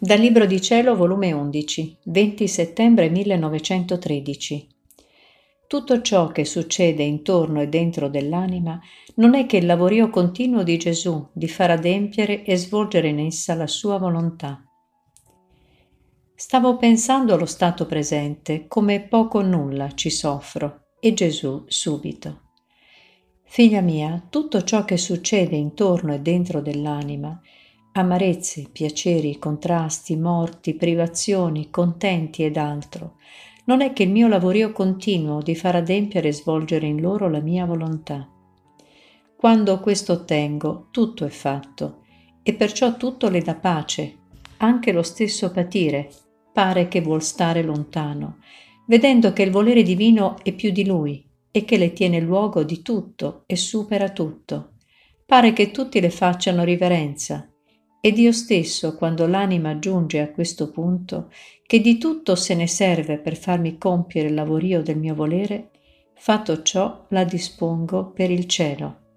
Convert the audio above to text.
Dal Libro di Cielo, volume 11, 20 settembre 1913. Tutto ciò che succede intorno e dentro dell'anima non è che il lavorio continuo di Gesù di far adempiere e svolgere in essa la sua volontà. Stavo pensando allo stato presente, come poco o nulla ci soffro, e Gesù subito. Figlia mia, tutto ciò che succede intorno e dentro dell'anima amarezze, piaceri, contrasti, morti, privazioni, contenti ed altro. Non è che il mio lavorio continuo di far adempiere e svolgere in loro la mia volontà. Quando questo ottengo, tutto è fatto, e perciò tutto le dà pace, anche lo stesso patire, pare che vuol stare lontano, vedendo che il volere divino è più di lui e che le tiene luogo di tutto e supera tutto. Pare che tutti le facciano riverenza, e Dio stesso, quando l'anima giunge a questo punto, che di tutto se ne serve per farmi compiere il lavorio del mio volere, fatto ciò la dispongo per il cielo.